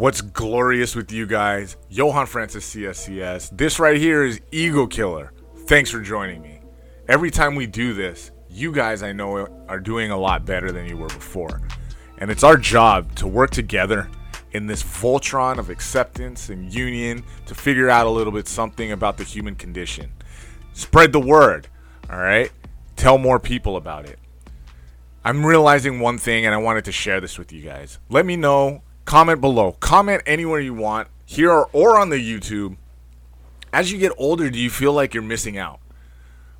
What's glorious with you guys? Johann Francis CSCS. This right here is Ego Killer. Thanks for joining me. Every time we do this, you guys I know are doing a lot better than you were before. And it's our job to work together in this Voltron of acceptance and union to figure out a little bit something about the human condition. Spread the word, all right? Tell more people about it. I'm realizing one thing and I wanted to share this with you guys. Let me know, comment below, comment anywhere you want, here or on the YouTube. As you get older, do you feel like you're missing out?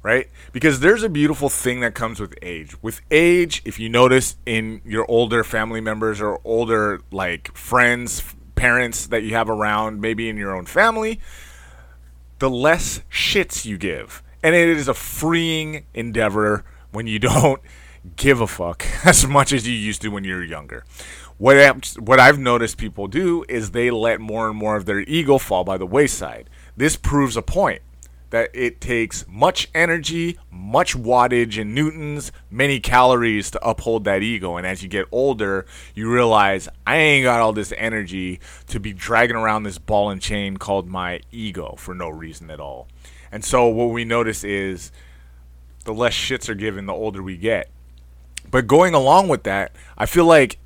Right? Because there's a beautiful thing that comes with age. With age, if you notice in your older family members or older like friends, parents that you have around, maybe in your own family, the less shits you give. And it is a freeing endeavor when you don't give a fuck as much as you used to when you were younger. What I, what I've noticed people do is they let more and more of their ego fall by the wayside. This proves a point that it takes much energy, much wattage in newtons, many calories to uphold that ego. And as you get older, you realize I ain't got all this energy to be dragging around this ball and chain called my ego for no reason at all. And so what we notice is the less shits are given the older we get. But going along with that, I feel like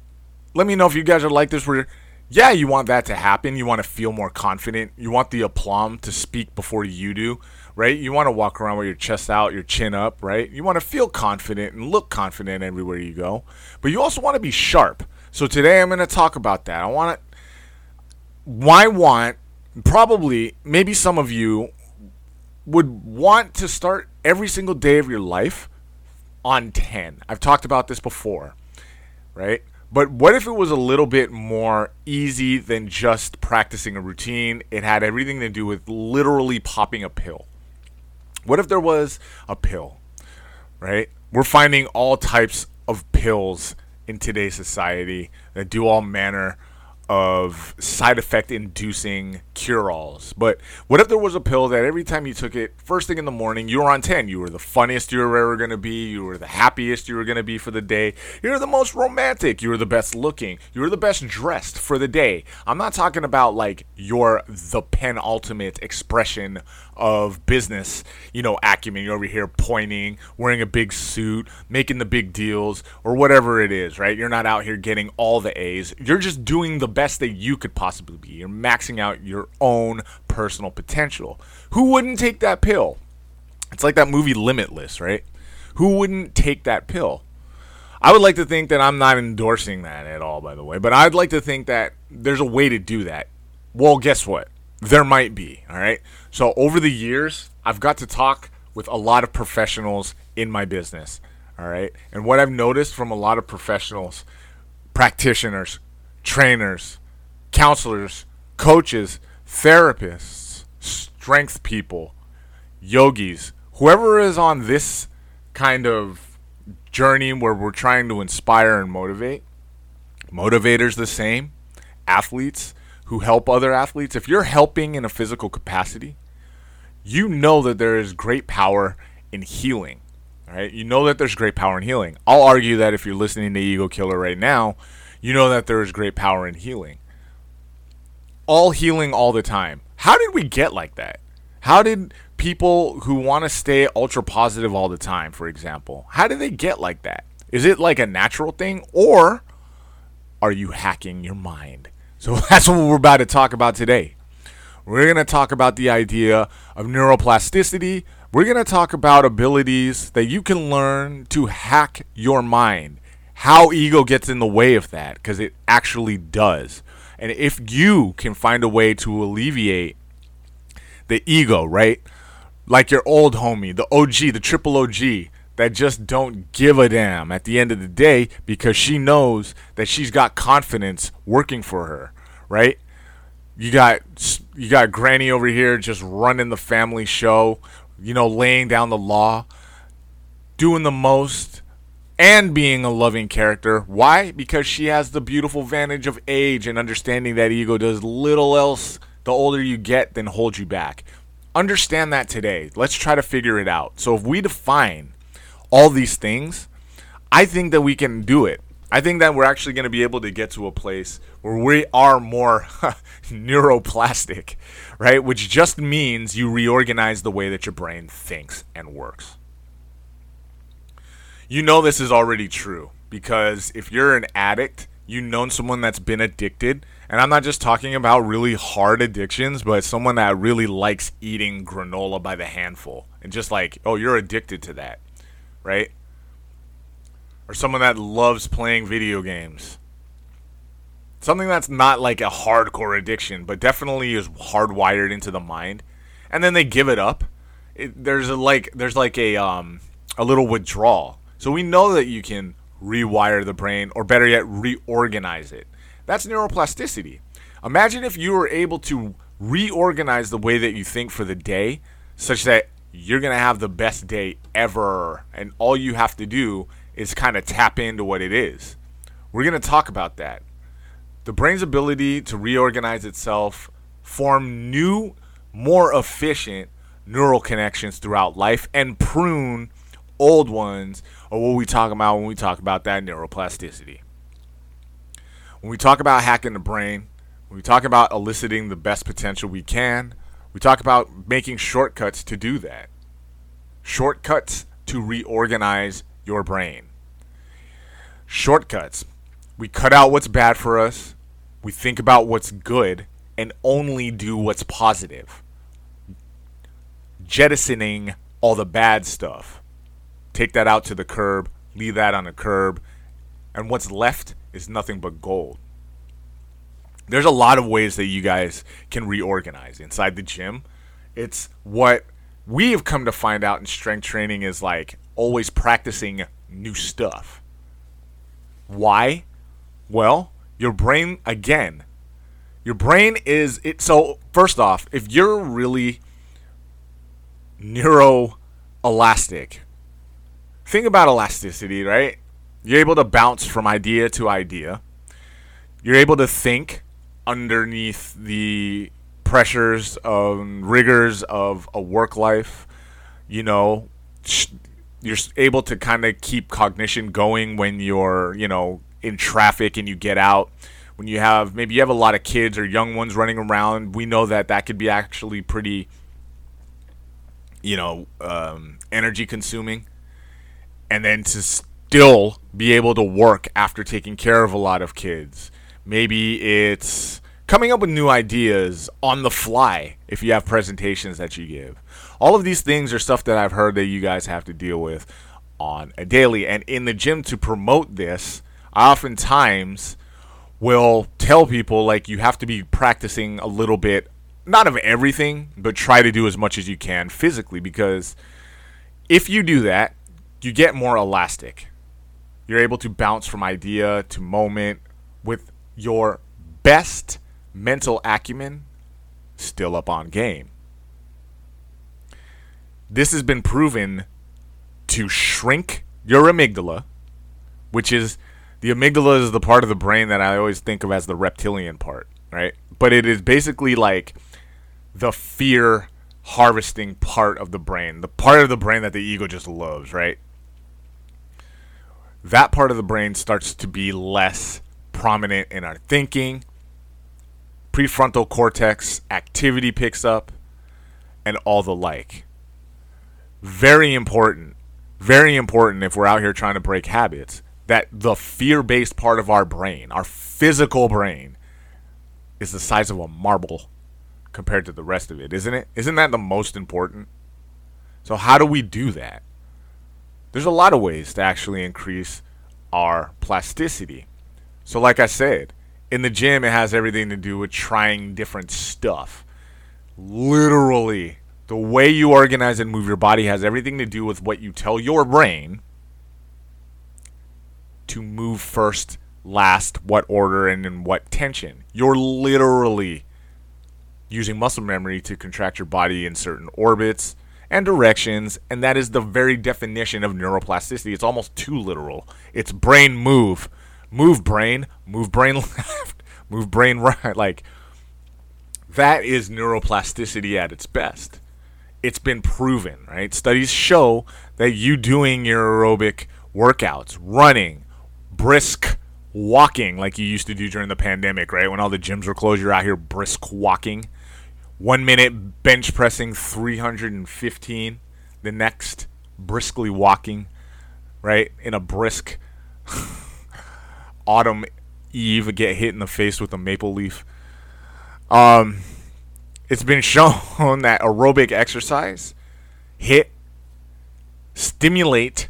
let me know if you guys are like this where yeah, you want that to happen. You want to feel more confident. You want the aplomb to speak before you do, right? You want to walk around with your chest out, your chin up, right? You want to feel confident and look confident everywhere you go. But you also want to be sharp. So today I'm going to talk about that. I want to why want probably maybe some of you would want to start every single day of your life on 10. I've talked about this before, right? But what if it was a little bit more easy than just practicing a routine? It had everything to do with literally popping a pill. What if there was a pill, right? We're finding all types of pills in today's society that do all manner of side effect inducing cure alls. But what if there was a pill that every time you took it, first thing in the morning, you were on 10? You were the funniest you were ever going to be. You were the happiest you were going to be for the day. You were the most romantic. You were the best looking. You were the best dressed for the day. I'm not talking about like you're the penultimate expression of business, you know, acumen. You're over here pointing, wearing a big suit, making the big deals, or whatever it is, right? You're not out here getting all the A's. You're just doing the best that you could possibly be. You're maxing out your own personal potential. Who wouldn't take that pill? It's like that movie Limitless, right? Who wouldn't take that pill? I would like to think that I'm not endorsing that at all, by the way, but I'd like to think that there's a way to do that. Well, guess what? There might be, all right? So, over the years, I've got to talk with a lot of professionals in my business, all right? And what I've noticed from a lot of professionals, practitioners, trainers, counselors, coaches, therapists, strength people, yogis, whoever is on this kind of journey where we're trying to inspire and motivate, motivators the same, athletes who help other athletes, if you're helping in a physical capacity, you know that there is great power in healing. Right? You know that there's great power in healing. I'll argue that if you're listening to Ego Killer right now, you know that there is great power in healing. All healing all the time. How did we get like that? How did people who want to stay ultra positive all the time, for example, how did they get like that? Is it like a natural thing or are you hacking your mind? So that's what we're about to talk about today. We're going to talk about the idea of neuroplasticity. We're going to talk about abilities that you can learn to hack your mind. How ego gets in the way of that, because it actually does. And if you can find a way to alleviate the ego, right? Like your old homie, the OG, the triple OG, that just don't give a damn at the end of the day because she knows that she's got confidence working for her, right? You got you got Granny over here just running the family show, you know, laying down the law, doing the most and being a loving character. Why? Because she has the beautiful vantage of age and understanding that ego does little else the older you get than hold you back. Understand that today. Let's try to figure it out. So if we define all these things, I think that we can do it. I think that we're actually going to be able to get to a place where we are more neuroplastic, right? Which just means you reorganize the way that your brain thinks and works. You know this is already true because if you're an addict, you've known someone that's been addicted, and I'm not just talking about really hard addictions, but someone that really likes eating granola by the handful and just like, oh, you're addicted to that, right? Or someone that loves playing video games. Something that's not like a hardcore addiction, but definitely is hardwired into the mind. And then they give it up. It, there's a like there's like a um a little withdrawal. So we know that you can rewire the brain or better yet reorganize it that's neuroplasticity. Imagine if you were able to reorganize the way that you think for the day such that you're going to have the best day ever. And all you have to do is kind of tap into what it is. We're going to talk about that. The brain's ability to reorganize itself, form new, more efficient neural connections throughout life, and prune old ones are what we talk about when we talk about that neuroplasticity. When we talk about hacking the brain, when we talk about eliciting the best potential we can, we talk about making shortcuts to do that. Shortcuts to reorganize your brain. Shortcuts. We cut out what's bad for us, we think about what's good, and only do what's positive. Jettisoning all the bad stuff. Take that out to the curb, leave that on the curb, and what's left is nothing but gold. There's a lot of ways that you guys can reorganize inside the gym. It's what we have come to find out in strength training is like always practicing new stuff. Why? Well, your brain again. Your brain is it so first off, if you're really neuro think about elasticity, right? You're able to bounce from idea to idea. You're able to think underneath the pressures and rigors of a work life. You know, you're able to kind of keep cognition going when you're, you know, in traffic and you get out. When you have maybe you have a lot of kids or young ones running around, we know that that could be actually pretty, you know, um, energy consuming. And then to still be able to work after taking care of a lot of kids. Maybe it's coming up with new ideas on the fly if you have presentations that you give. All of these things are stuff that I've heard that you guys have to deal with on a daily. And in the gym to promote this, I oftentimes will tell people like you have to be practicing a little bit, not of everything, but try to do as much as you can physically because if you do that, you get more elastic. You're able to bounce from idea to moment with your best mental acumen still up on game. This has been proven to shrink your amygdala, which is the amygdala is the part of the brain that I always think of as the reptilian part, right? But it is basically like the fear harvesting part of the brain, the part of the brain that the ego just loves, right? That part of the brain starts to be less prominent in our thinking. Prefrontal cortex activity picks up, and all the like. Very important, very important if we're out here trying to break habits, that the fear based part of our brain, our physical brain, is the size of a marble compared to the rest of it, isn't it? Isn't that the most important? So, how do we do that? There's a lot of ways to actually increase our plasticity. So, like I said, in the gym, it has everything to do with trying different stuff. Literally, the way you organize and move your body has everything to do with what you tell your brain to move first, last, what order, and in what tension. You're literally using muscle memory to contract your body in certain orbits and directions, and that is the very definition of neuroplasticity. It's almost too literal. It's brain move, move brain, move brain left, move brain right. Like that is neuroplasticity at its best. It's been proven, right? Studies show that you doing your aerobic workouts, running, brisk walking like you used to do during the pandemic, right? When all the gyms were closed, you're out here brisk walking. One minute bench pressing 315, the next briskly walking, right? In a brisk autumn eve, get hit in the face with a maple leaf. Um, it's been shown that aerobic exercise hit stimulate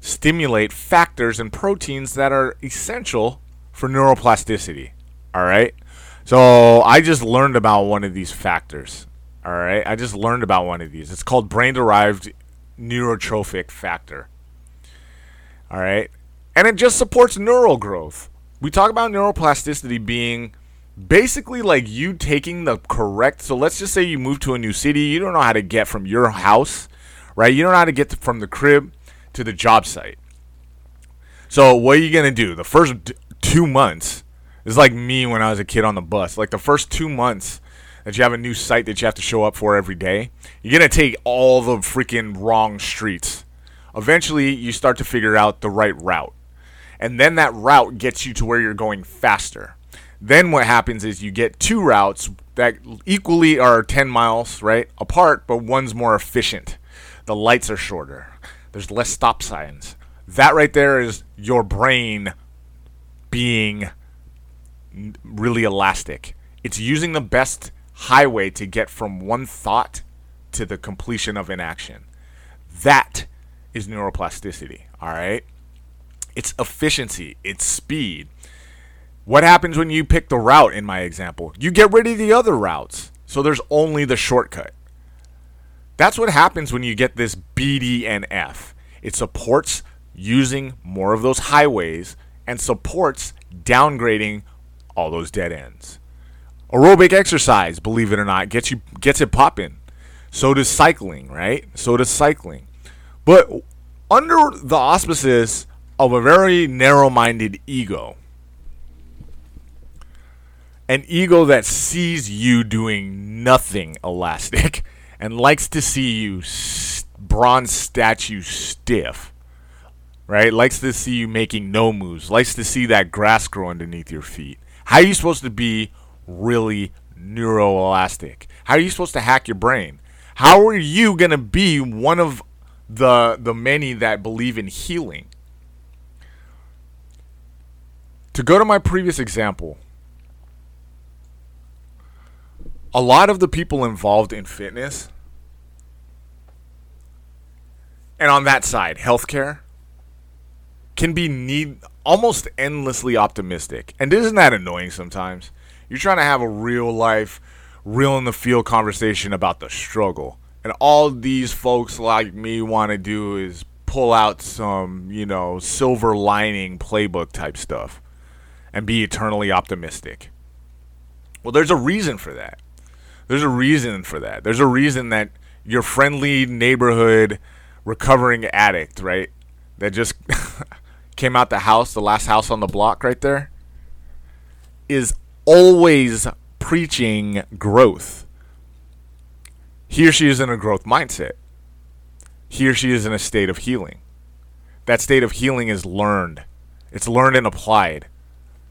stimulate factors and proteins that are essential for neuroplasticity. All right. So I just learned about one of these factors. All right. I just learned about one of these. It's called brain derived neurotrophic factor. All right. And it just supports neural growth. We talk about neuroplasticity being basically like you taking the correct. So let's just say you move to a new city. You don't know how to get from your house, right? You don't know how to get to, from the crib to the job site. So what are you gonna do? The first two months is like me when I was a kid on the bus. Like the first two months that you have a new site that you have to show up for every day, you're gonna take all the freaking wrong streets. Eventually, you start to figure out the right route, and then that route gets you to where you're going faster. Then what happens is you get two routes that equally are 10 miles right apart, but one's more efficient. The lights are shorter there's less stop signs. That right there is your brain being really elastic. It's using the best highway to get from one thought to the completion of an action. That is neuroplasticity, all right? It's efficiency, it's speed. What happens when you pick the route in my example? You get rid of the other routes. So there's only the shortcut. That's what happens when you get this BDNF. It supports using more of those highways and supports downgrading all those dead ends. Aerobic exercise, believe it or not, gets you gets it popping. So does cycling, right? So does cycling. But under the auspices of a very narrow-minded ego, an ego that sees you doing nothing elastic and likes to see you bronze statue stiff. Right? Likes to see you making no moves. Likes to see that grass grow underneath your feet. How are you supposed to be really neuroelastic? How are you supposed to hack your brain? How are you going to be one of the the many that believe in healing? To go to my previous example, a lot of the people involved in fitness and on that side, healthcare can be need almost endlessly optimistic. And isn't that annoying sometimes? You're trying to have a real life, real in the field conversation about the struggle. And all these folks like me want to do is pull out some, you know, silver lining playbook type stuff and be eternally optimistic. Well, there's a reason for that. There's a reason for that. There's a reason that your friendly neighborhood recovering addict, right? That just came out the house, the last house on the block right there, is always preaching growth. He or she is in a growth mindset. He or she is in a state of healing. That state of healing is learned. It's learned and applied.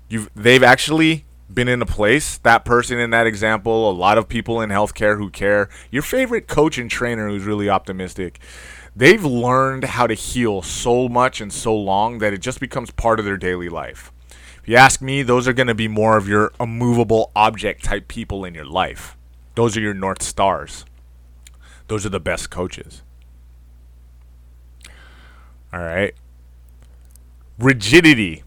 You've they've actually been in a place, that person in that example, a lot of people in healthcare who care, your favorite coach and trainer who's really optimistic, they've learned how to heal so much and so long that it just becomes part of their daily life. If you ask me, those are going to be more of your immovable object type people in your life. Those are your North Stars. Those are the best coaches. All right. Rigidity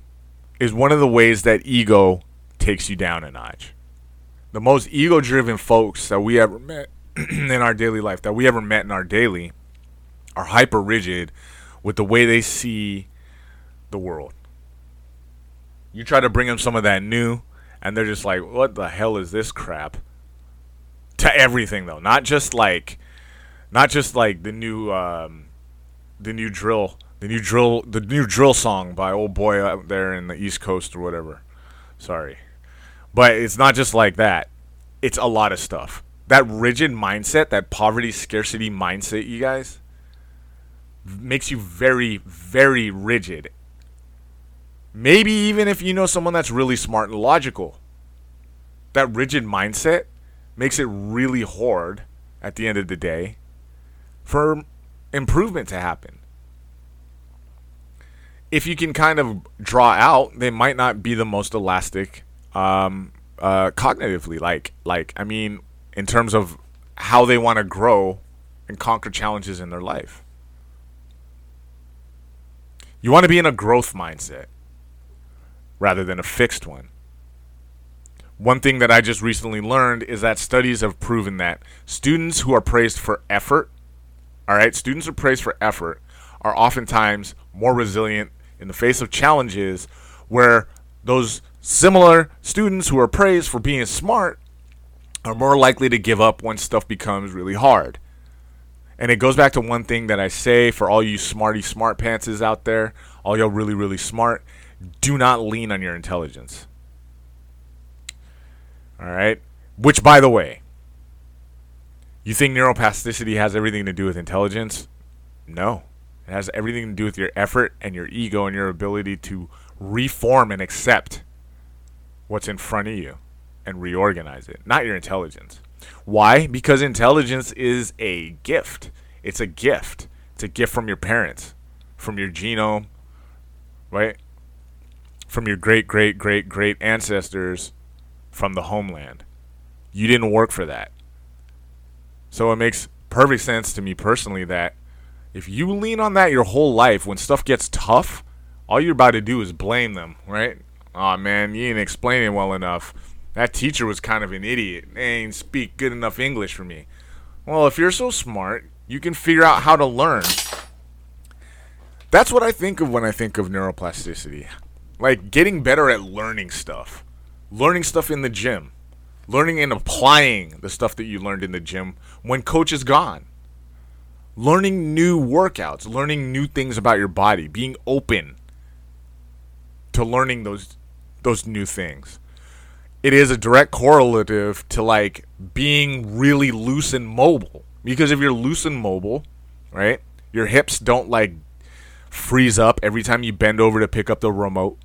is one of the ways that ego takes you down a notch. The most ego driven folks that we ever met in our daily life, that we ever met in our daily, are hyper rigid with the way they see the world. You try to bring them some of that new, and they're just like, what the hell is this crap? To everything, though. Not just like. Not just like the new, um, the new drill, the new drill, the new drill song by old boy out there in the East Coast or whatever. Sorry. But it's not just like that. It's a lot of stuff. That rigid mindset, that poverty scarcity mindset, you guys, makes you very, very rigid. Maybe even if you know someone that's really smart and logical. That rigid mindset makes it really hard at the end of the day for improvement to happen. If you can kind of draw out, they might not be the most elastic um, uh, cognitively. Like, like I mean, in terms of how they want to grow and conquer challenges in their life. You want to be in a growth mindset rather than a fixed one. One thing that I just recently learned is that studies have proven that students who are praised for effort, all right, students who are praised for effort are oftentimes more resilient in the face of challenges where those similar students who are praised for being smart are more likely to give up when stuff becomes really hard. And it goes back to one thing that I say for all you smarty smart pantses out there, all y'all really, really smart, do not lean on your intelligence. All right? Which, by the way, you think neuroplasticity has everything to do with intelligence? No. It has everything to do with your effort and your ego and your ability to reform and accept what's in front of you and reorganize it, not your intelligence. Why? Because intelligence is a gift. It's a gift. It's a gift from your parents, from your genome, right? From your great, great, great, great ancestors from the homeland. You didn't work for that. So it makes perfect sense to me personally that if you lean on that your whole life, when stuff gets tough, all you're about to do is blame them, right? Oh man, you ain't explaining well enough. That teacher was kind of an idiot. Ain't speak good enough English for me. Well, if you're so smart, you can figure out how to learn. That's what I think of when I think of neuroplasticity. Like getting better at learning stuff. Learning stuff in the gym. Learning and applying the stuff that you learned in the gym when coach is gone. Learning new workouts, learning new things about your body, being open to learning those those new things. It is a direct correlative to like being really loose and mobile. Because if you're loose and mobile, right, your hips don't like freeze up every time you bend over to pick up the remote,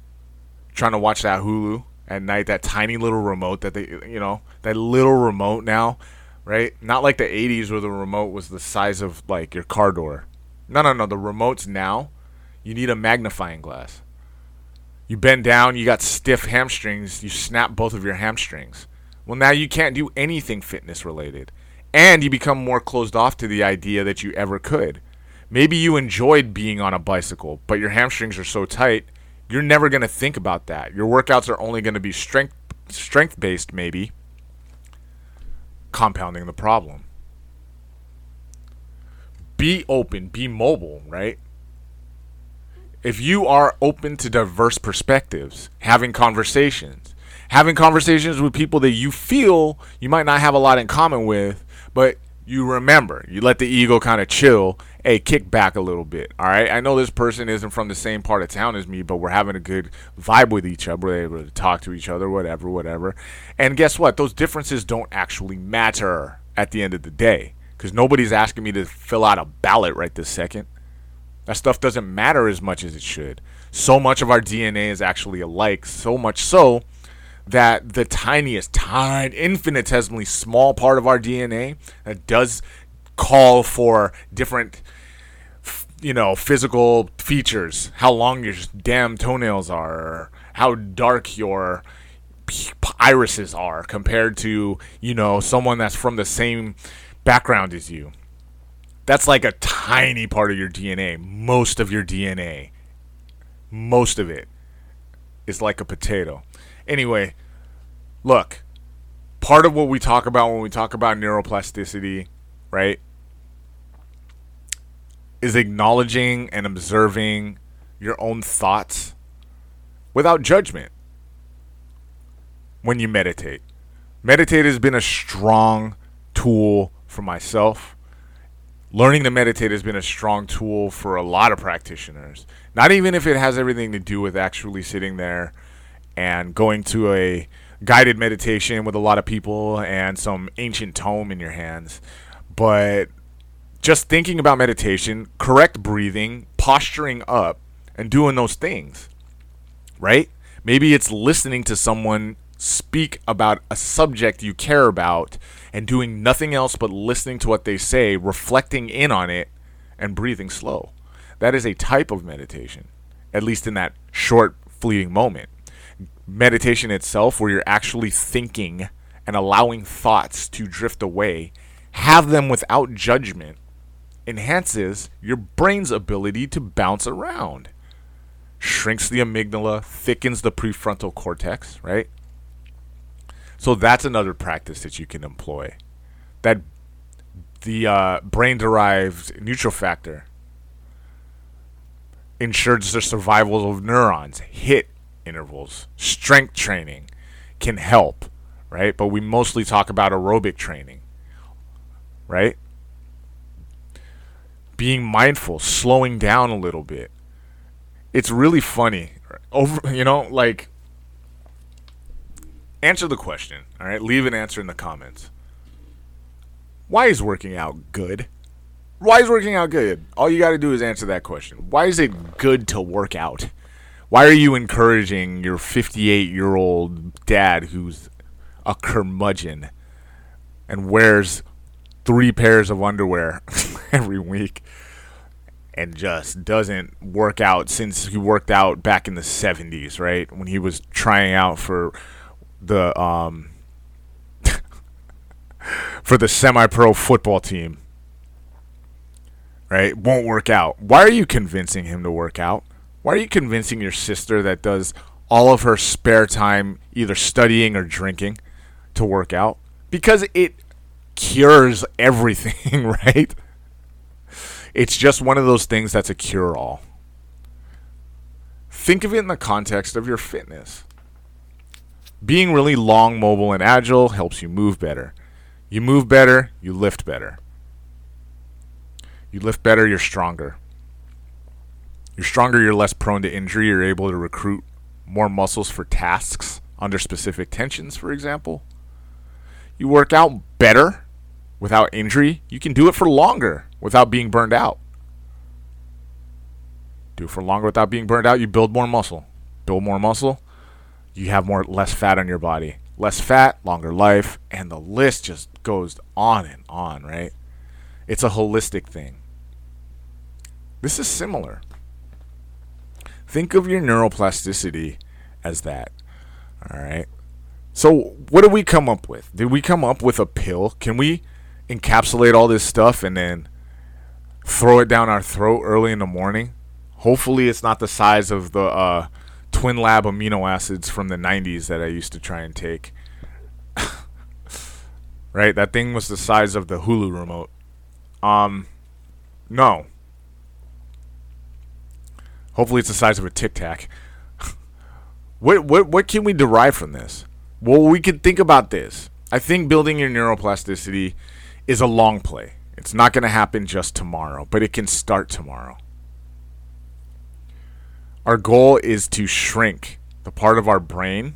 trying to watch that Hulu at night. That tiny little remote that they, you know, that little remote now, right? Not like the 80s where the remote was the size of like your car door. No, no, no. The remotes now, you need a magnifying glass. You bend down, you got stiff hamstrings, you snap both of your hamstrings. Well, now you can't do anything fitness related and you become more closed off to the idea that you ever could. Maybe you enjoyed being on a bicycle, but your hamstrings are so tight, you're never going to think about that. Your workouts are only going to be strength strength based maybe, compounding the problem. Be open, be mobile, right? If you are open to diverse perspectives, having conversations, having conversations with people that you feel you might not have a lot in common with, but you remember, you let the ego kind of chill, hey, kick back a little bit. All right. I know this person isn't from the same part of town as me, but we're having a good vibe with each other. We're able to talk to each other, whatever, whatever. And guess what? Those differences don't actually matter at the end of the day because nobody's asking me to fill out a ballot right this second. That stuff doesn't matter as much as it should. So much of our DNA is actually alike, so much so that the tiniest, tiny, infinitesimally small part of our DNA that does call for different, you know, physical features, how long your damn toenails are, how dark your irises are compared to, you know, someone that's from the same background as you. That's like a tiny part of your DNA. Most of your DNA, most of it, is like a potato. Anyway, look, part of what we talk about when we talk about neuroplasticity, right, is acknowledging and observing your own thoughts without judgment when you meditate. Meditate has been a strong tool for myself. Learning to meditate has been a strong tool for a lot of practitioners. Not even if it has everything to do with actually sitting there and going to a guided meditation with a lot of people and some ancient tome in your hands. But just thinking about meditation, correct breathing, posturing up, and doing those things, right? Maybe it's listening to someone speak about a subject you care about and doing nothing else but listening to what they say, reflecting in on it, and breathing slow. That is a type of meditation, at least in that short, fleeting moment. Meditation itself, where you're actually thinking and allowing thoughts to drift away, have them without judgment, enhances your brain's ability to bounce around. Shrinks the amygdala, thickens the prefrontal cortex, right? So that's another practice that you can employ. That the uh, brain derived neutral factor ensures the survival of neurons, hit intervals, strength training can help, right? But we mostly talk about aerobic training, right? Being mindful, slowing down a little bit. It's really funny. Over, you know, like answer the question, all right? Leave an answer in the comments. Why is working out good? Why is working out good? All you got to do is answer that question. Why is it good to work out? Why are you encouraging your 58 year old dad who's a curmudgeon and wears three pairs of underwear every week and just doesn't work out since he worked out back in the 70s, right? When he was trying out for the um for the semi-pro football team. Right? Won't work out. Why are you convincing him to work out? Why are you convincing your sister that does all of her spare time either studying or drinking to work out? Because it cures everything, right? It's just one of those things that's a cure all. Think of it in the context of your fitness. Being really long, mobile, and agile helps you move better. You move better, you lift better. You lift better, you're stronger. You're stronger, you're less prone to injury, you're able to recruit more muscles for tasks under specific tensions, for example. You work out better without injury, you can do it for longer without being burned out. Do it for longer without being burned out, you build more muscle. Build more muscle, you have more less fat on your body less fat, longer life, and the list just goes on and on, right? It's a holistic thing. This is similar. Think of your neuroplasticity as that. All right. So, what did we come up with? Did we come up with a pill? Can we encapsulate all this stuff and then throw it down our throat early in the morning? Hopefully, it's not the size of the uh, Twinlab amino acids from the 90s that I used to try and take. right? That thing was the size of the Hulu remote. Um, no. Hopefully, it's the size of a Tic Tac. what what what can we derive from this? Well, we can think about this. I think building your neuroplasticity is a long play. It's not going to happen just tomorrow, but it can start tomorrow. Our goal is to shrink the part of our brain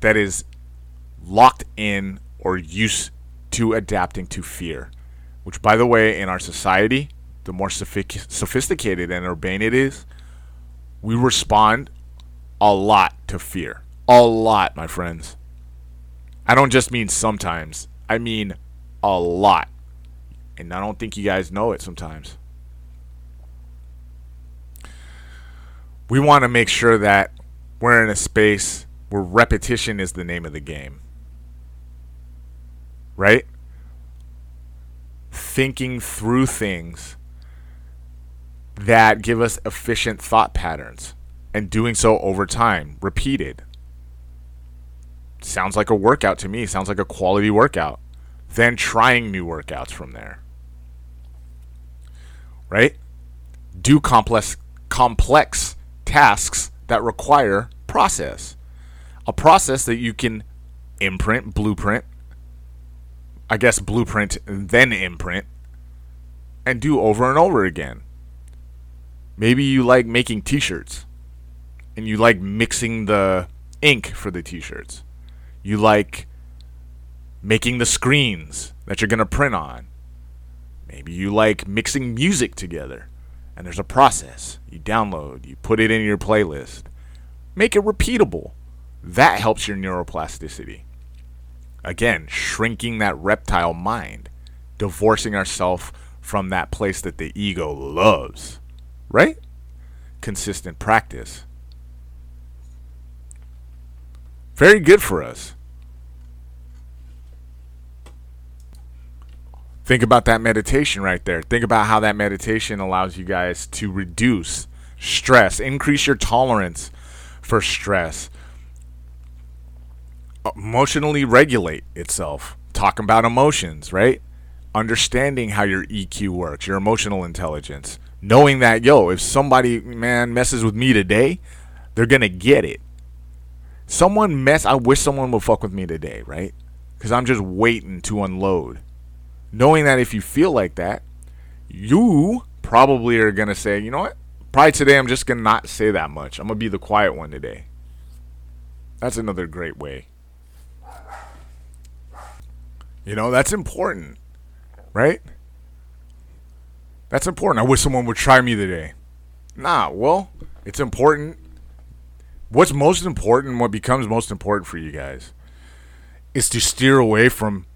that is locked in or used to adapting to fear. Which, by the way, in our society, the more sophisticated and urbane it is, we respond a lot to fear. A lot, my friends. I don't just mean sometimes, I mean a lot. And I don't think you guys know it sometimes. We want to make sure that we're in a space where repetition is the name of the game. Right? Thinking through things that give us efficient thought patterns and doing so over time, repeated. Sounds like a workout to me, sounds like a quality workout. Then trying new workouts from there. Right? Do complex complex tasks that require process. A process that you can imprint, blueprint, I guess blueprint, then imprint, and do over and over again. Maybe you like making t shirts and you like mixing the ink for the t shirts. You like making the screens that you're going to print on. Maybe you like mixing music together and there's a process. You download, you put it in your playlist, Make it repeatable. That helps your neuroplasticity. Again, shrinking that reptile mind, divorcing ourselves from that place that the ego loves, right? Consistent practice. Very good for us. Think about that meditation right there. Think about how that meditation allows you guys to reduce stress, increase your tolerance for stress, emotionally regulate itself. Talking about emotions, right? Understanding how your EQ works, your emotional intelligence. Knowing that, yo, if somebody, man, messes with me today, they're going to get it. Someone mess, I wish someone would fuck with me today, right? Because I'm just waiting to unload. Knowing that if you feel like that, you probably are going to say, you know what? Probably today I'm just going to not say that much. I'm going to be the quiet one today. That's another great way. You know, that's important, right? That's important. I wish someone would try me today. Nah, well, it's important. What's most important, what becomes most important for you guys, is to steer away from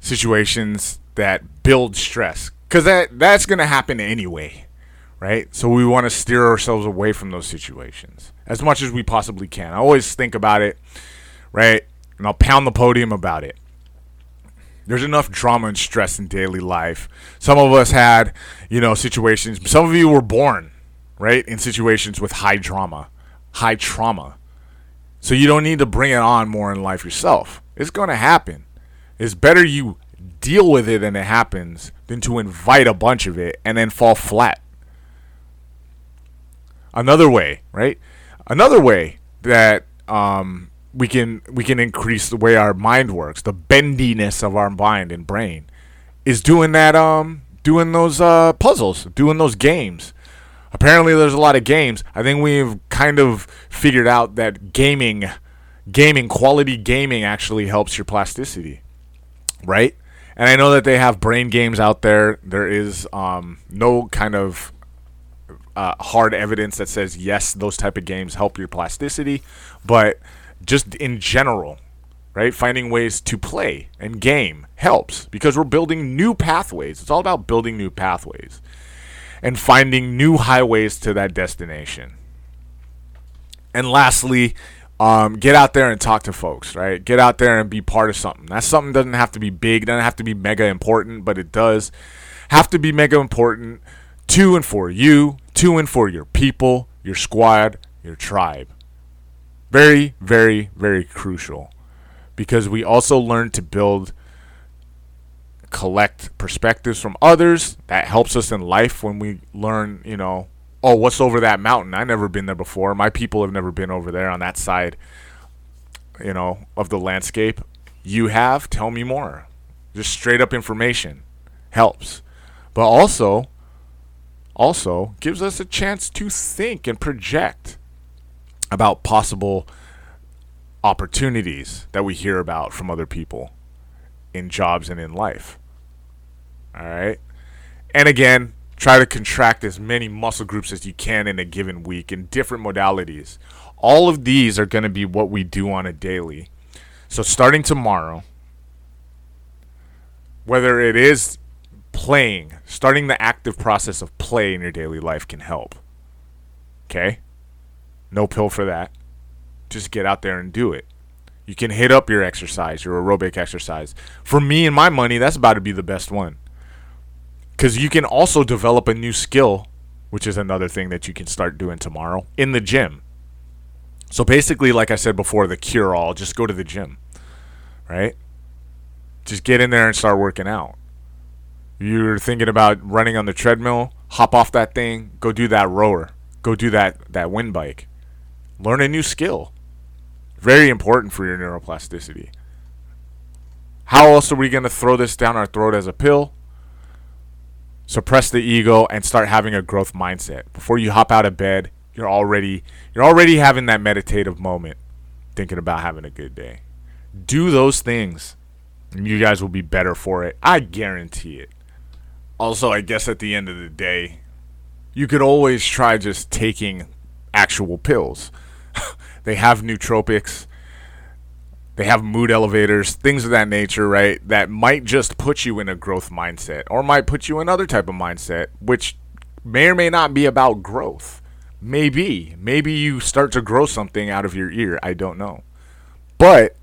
situations that build stress. Because that, that's going to happen anyway, right? So we want to steer ourselves away from those situations as much as we possibly can. I always think about it, right? And I'll pound the podium about it. There's enough drama and stress in daily life. Some of us had, you know, situations. Some of you were born, right, in situations with high drama, high trauma. So you don't need to bring it on more in life yourself. It's going to happen. It's better you deal with it and it happens than to invite a bunch of it and then fall flat. Another way, right? Another way that um, we can we can increase the way our mind works, the bendiness of our mind and brain, is doing that um doing those uh, puzzles, doing those games. Apparently, there's a lot of games. I think we've kind of figured out that gaming, gaming quality gaming actually helps your plasticity, right? And I know that they have brain games out there. There is um, no kind of uh, hard evidence that says yes, those type of games help your plasticity, but just in general, right? Finding ways to play and game helps because we're building new pathways. It's all about building new pathways and finding new highways to that destination. And lastly, um, get out there and talk to folks, right? Get out there and be part of something. That something doesn't have to be big, doesn't have to be mega important, but it does have to be mega important to and for you, to and for your people, your squad, your tribe. Very, very, very crucial because we also learn to build, collect perspectives from others. That helps us in life when we learn, you know, oh, what's over that mountain? I've never been there before. My people have never been over there on that side, you know, of the landscape. You have? Tell me more. Just straight up information helps. But also, also gives us a chance to think and project about possible opportunities that we hear about from other people in jobs and in life. All right. And again, try to contract as many muscle groups as you can in a given week in different modalities. All of these are going to be what we do on a daily. So starting tomorrow, whether it is playing, starting the active process of play in your daily life can help. Okay? No pill for that. Just get out there and do it. You can hit up your exercise, your aerobic exercise. For me and my money, that's about to be the best one. Because you can also develop a new skill, which is another thing that you can start doing tomorrow in the gym. So basically, like I said before, the cure all just go to the gym, right? Just get in there and start working out. You're thinking about running on the treadmill, hop off that thing, go do that rower, go do that, that wind bike learn a new skill. Very important for your neuroplasticity. How else are we going to throw this down our throat as a pill? Suppress the ego and start having a growth mindset. Before you hop out of bed, you're already you're already having that meditative moment thinking about having a good day. Do those things and you guys will be better for it. I guarantee it. Also, I guess at the end of the day, you could always try just taking actual pills. they have nootropics, they have mood elevators, things of that nature, right? That might just put you in a growth mindset or might put you in another type of mindset, which may or may not be about growth. Maybe. Maybe you start to grow something out of your ear. I don't know. But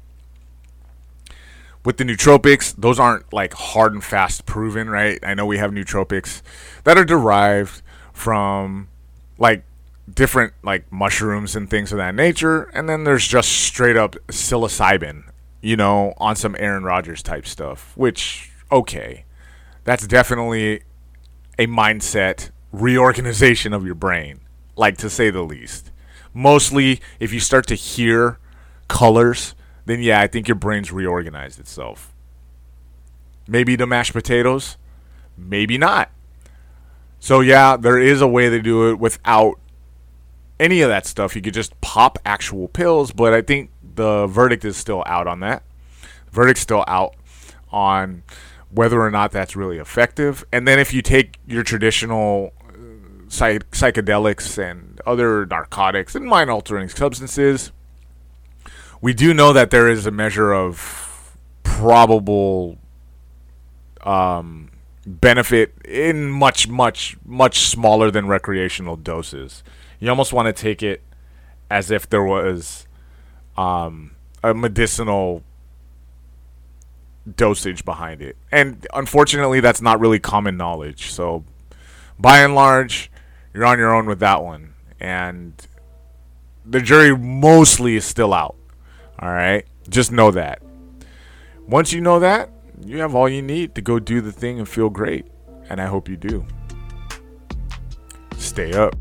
with the nootropics, those aren't like hard and fast proven, right? I know we have nootropics that are derived from like different like mushrooms and things of that nature, and then there's just straight up psilocybin, you know, on some Aaron Rodgers type stuff, which okay. That's definitely a mindset reorganization of your brain, like to say the least. Mostly if you start to hear colors, then yeah, I think your brain's reorganized itself. Maybe the mashed potatoes, maybe not. So yeah, there is a way to do it without any of that stuff. You could just pop actual pills, but I think the verdict is still out on that. The verdict's still out on whether or not that's really effective. And then if you take your traditional uh, psych- psychedelics and other narcotics and mind altering substances, we do know that there is a measure of probable um, benefit in much, much, much smaller than recreational doses you almost want to take it as if there was um, a medicinal dosage behind it. And unfortunately, that's not really common knowledge. So, by and large, you're on your own with that one. And the jury mostly is still out. All right? Just know that. Once you know that, you have all you need to go do the thing and feel great. And I hope you do. Stay up.